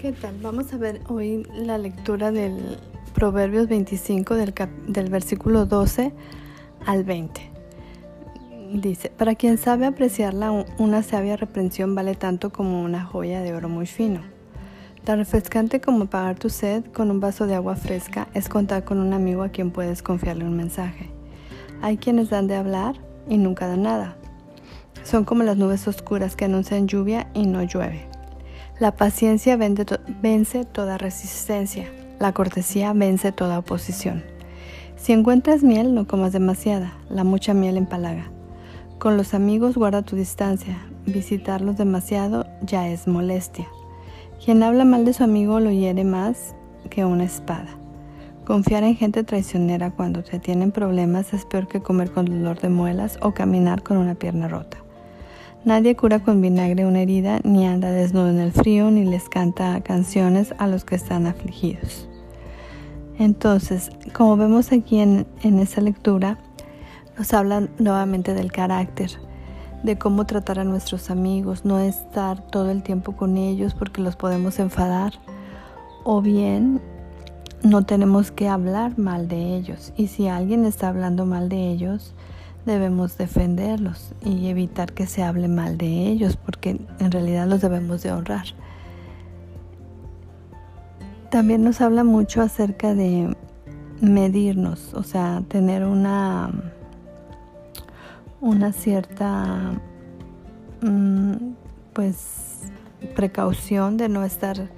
¿Qué tal? Vamos a ver hoy la lectura del Proverbios 25 del, del versículo 12 al 20. Dice, para quien sabe apreciarla, una sabia reprensión vale tanto como una joya de oro muy fino. Tan refrescante como pagar tu sed con un vaso de agua fresca es contar con un amigo a quien puedes confiarle un mensaje. Hay quienes dan de hablar y nunca dan nada. Son como las nubes oscuras que anuncian lluvia y no llueve. La paciencia vence toda resistencia, la cortesía vence toda oposición. Si encuentras miel, no comas demasiada, la mucha miel empalaga. Con los amigos guarda tu distancia, visitarlos demasiado ya es molestia. Quien habla mal de su amigo lo hiere más que una espada. Confiar en gente traicionera cuando te tienen problemas es peor que comer con dolor de muelas o caminar con una pierna rota. Nadie cura con vinagre una herida, ni anda desnudo en el frío, ni les canta canciones a los que están afligidos. Entonces, como vemos aquí en, en esta lectura, nos habla nuevamente del carácter, de cómo tratar a nuestros amigos, no estar todo el tiempo con ellos porque los podemos enfadar, o bien no tenemos que hablar mal de ellos. Y si alguien está hablando mal de ellos, debemos defenderlos y evitar que se hable mal de ellos porque en realidad los debemos de honrar. También nos habla mucho acerca de medirnos, o sea, tener una una cierta mm, pues precaución de no estar,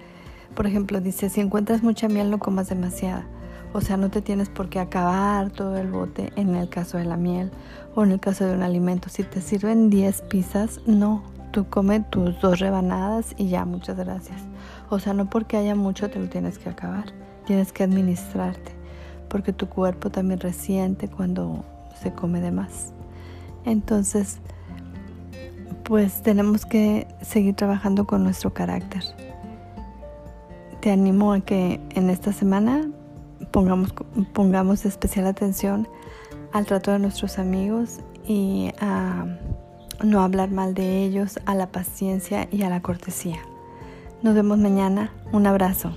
por ejemplo, dice, si encuentras mucha miel no comas demasiada o sea, no te tienes por qué acabar todo el bote en el caso de la miel o en el caso de un alimento. Si te sirven 10 pizzas, no, tú come tus dos rebanadas y ya, muchas gracias. O sea, no porque haya mucho te lo tienes que acabar, tienes que administrarte, porque tu cuerpo también resiente cuando se come de más. Entonces, pues tenemos que seguir trabajando con nuestro carácter. Te animo a que en esta semana pongamos, pongamos especial atención al trato de nuestros amigos y a no hablar mal de ellos, a la paciencia y a la cortesía. Nos vemos mañana. Un abrazo.